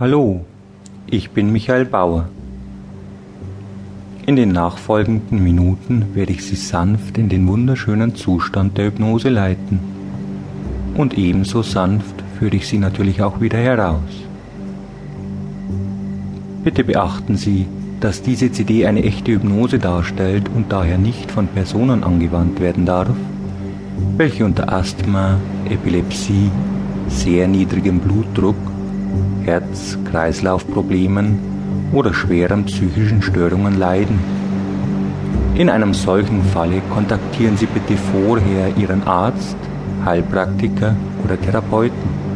Hallo, ich bin Michael Bauer. In den nachfolgenden Minuten werde ich Sie sanft in den wunderschönen Zustand der Hypnose leiten. Und ebenso sanft führe ich Sie natürlich auch wieder heraus. Bitte beachten Sie, dass diese CD eine echte Hypnose darstellt und daher nicht von Personen angewandt werden darf, welche unter Asthma, Epilepsie, sehr niedrigem Blutdruck, Herz-Kreislauf-Problemen oder schweren psychischen Störungen leiden. In einem solchen Falle kontaktieren Sie bitte vorher Ihren Arzt, Heilpraktiker oder Therapeuten.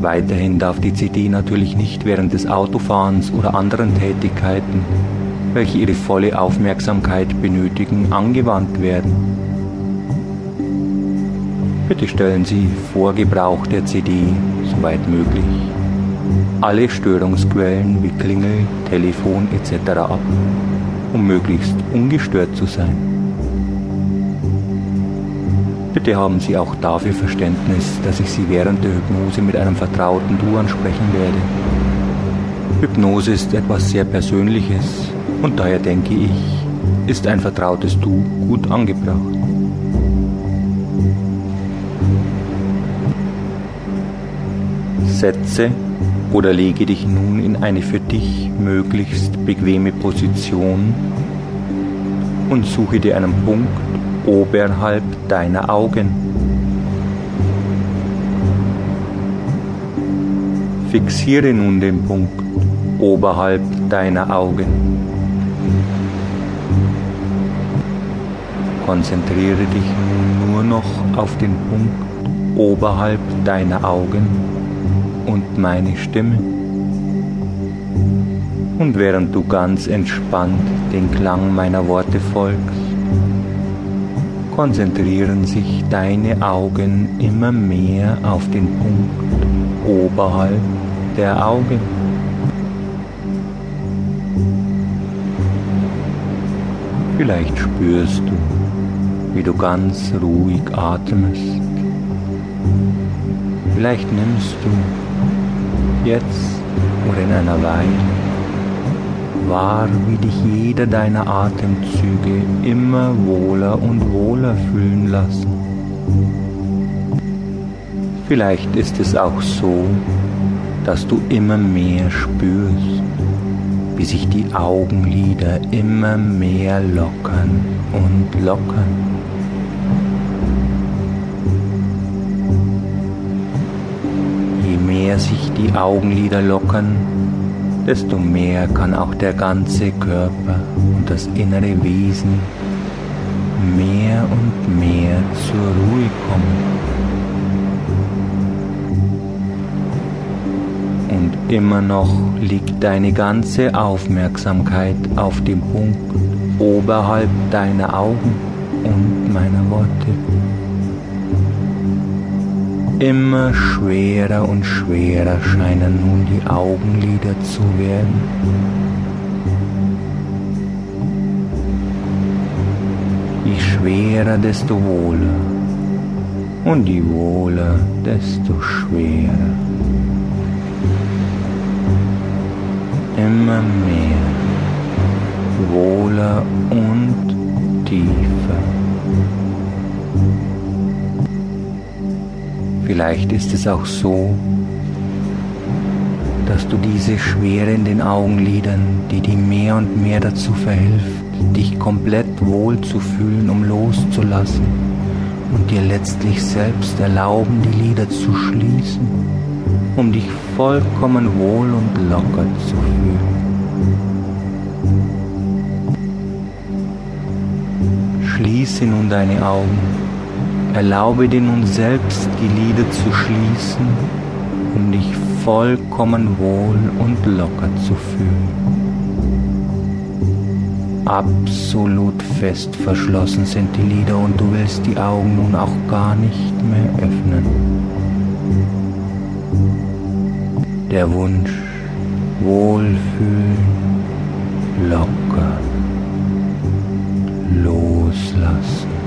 Weiterhin darf die CD natürlich nicht während des Autofahrens oder anderen Tätigkeiten, welche Ihre volle Aufmerksamkeit benötigen, angewandt werden. Bitte stellen Sie vor Gebrauch der CD, soweit möglich, alle Störungsquellen wie Klingel, Telefon etc. ab, um möglichst ungestört zu sein. Bitte haben Sie auch dafür Verständnis, dass ich Sie während der Hypnose mit einem vertrauten Du ansprechen werde. Hypnose ist etwas sehr Persönliches und daher denke ich, ist ein vertrautes Du gut angebracht. Setze oder lege dich nun in eine für dich möglichst bequeme Position und suche dir einen Punkt oberhalb deiner Augen. Fixiere nun den Punkt oberhalb deiner Augen. Konzentriere dich nun nur noch auf den Punkt oberhalb deiner Augen und meine Stimme. Und während du ganz entspannt den Klang meiner Worte folgst, konzentrieren sich deine Augen immer mehr auf den Punkt oberhalb der Augen. Vielleicht spürst du, wie du ganz ruhig atmest. Vielleicht nimmst du jetzt oder in einer Weile wahr, wie dich jeder deiner Atemzüge immer wohler und wohler fühlen lassen. Vielleicht ist es auch so, dass du immer mehr spürst, wie sich die Augenlider immer mehr lockern und lockern. Mehr sich die Augenlider lockern, desto mehr kann auch der ganze Körper und das innere Wesen mehr und mehr zur Ruhe kommen. Und immer noch liegt deine ganze Aufmerksamkeit auf dem Punkt oberhalb deiner Augen und meiner Worte. Immer schwerer und schwerer scheinen nun die Augenlider zu werden. Je schwerer, desto wohler. Und je wohler, desto schwerer. Immer mehr. Wohler und tiefer. Vielleicht ist es auch so, dass du diese Schwere in den Augenlidern, die dir mehr und mehr dazu verhilft, dich komplett wohl zu fühlen, um loszulassen und dir letztlich selbst erlauben, die Lider zu schließen, um dich vollkommen wohl und locker zu fühlen. Schließe nun deine Augen Erlaube dir nun selbst die Lider zu schließen, um dich vollkommen wohl und locker zu fühlen. Absolut fest verschlossen sind die Lider und du willst die Augen nun auch gar nicht mehr öffnen. Der Wunsch, wohlfühlen, locker, loslassen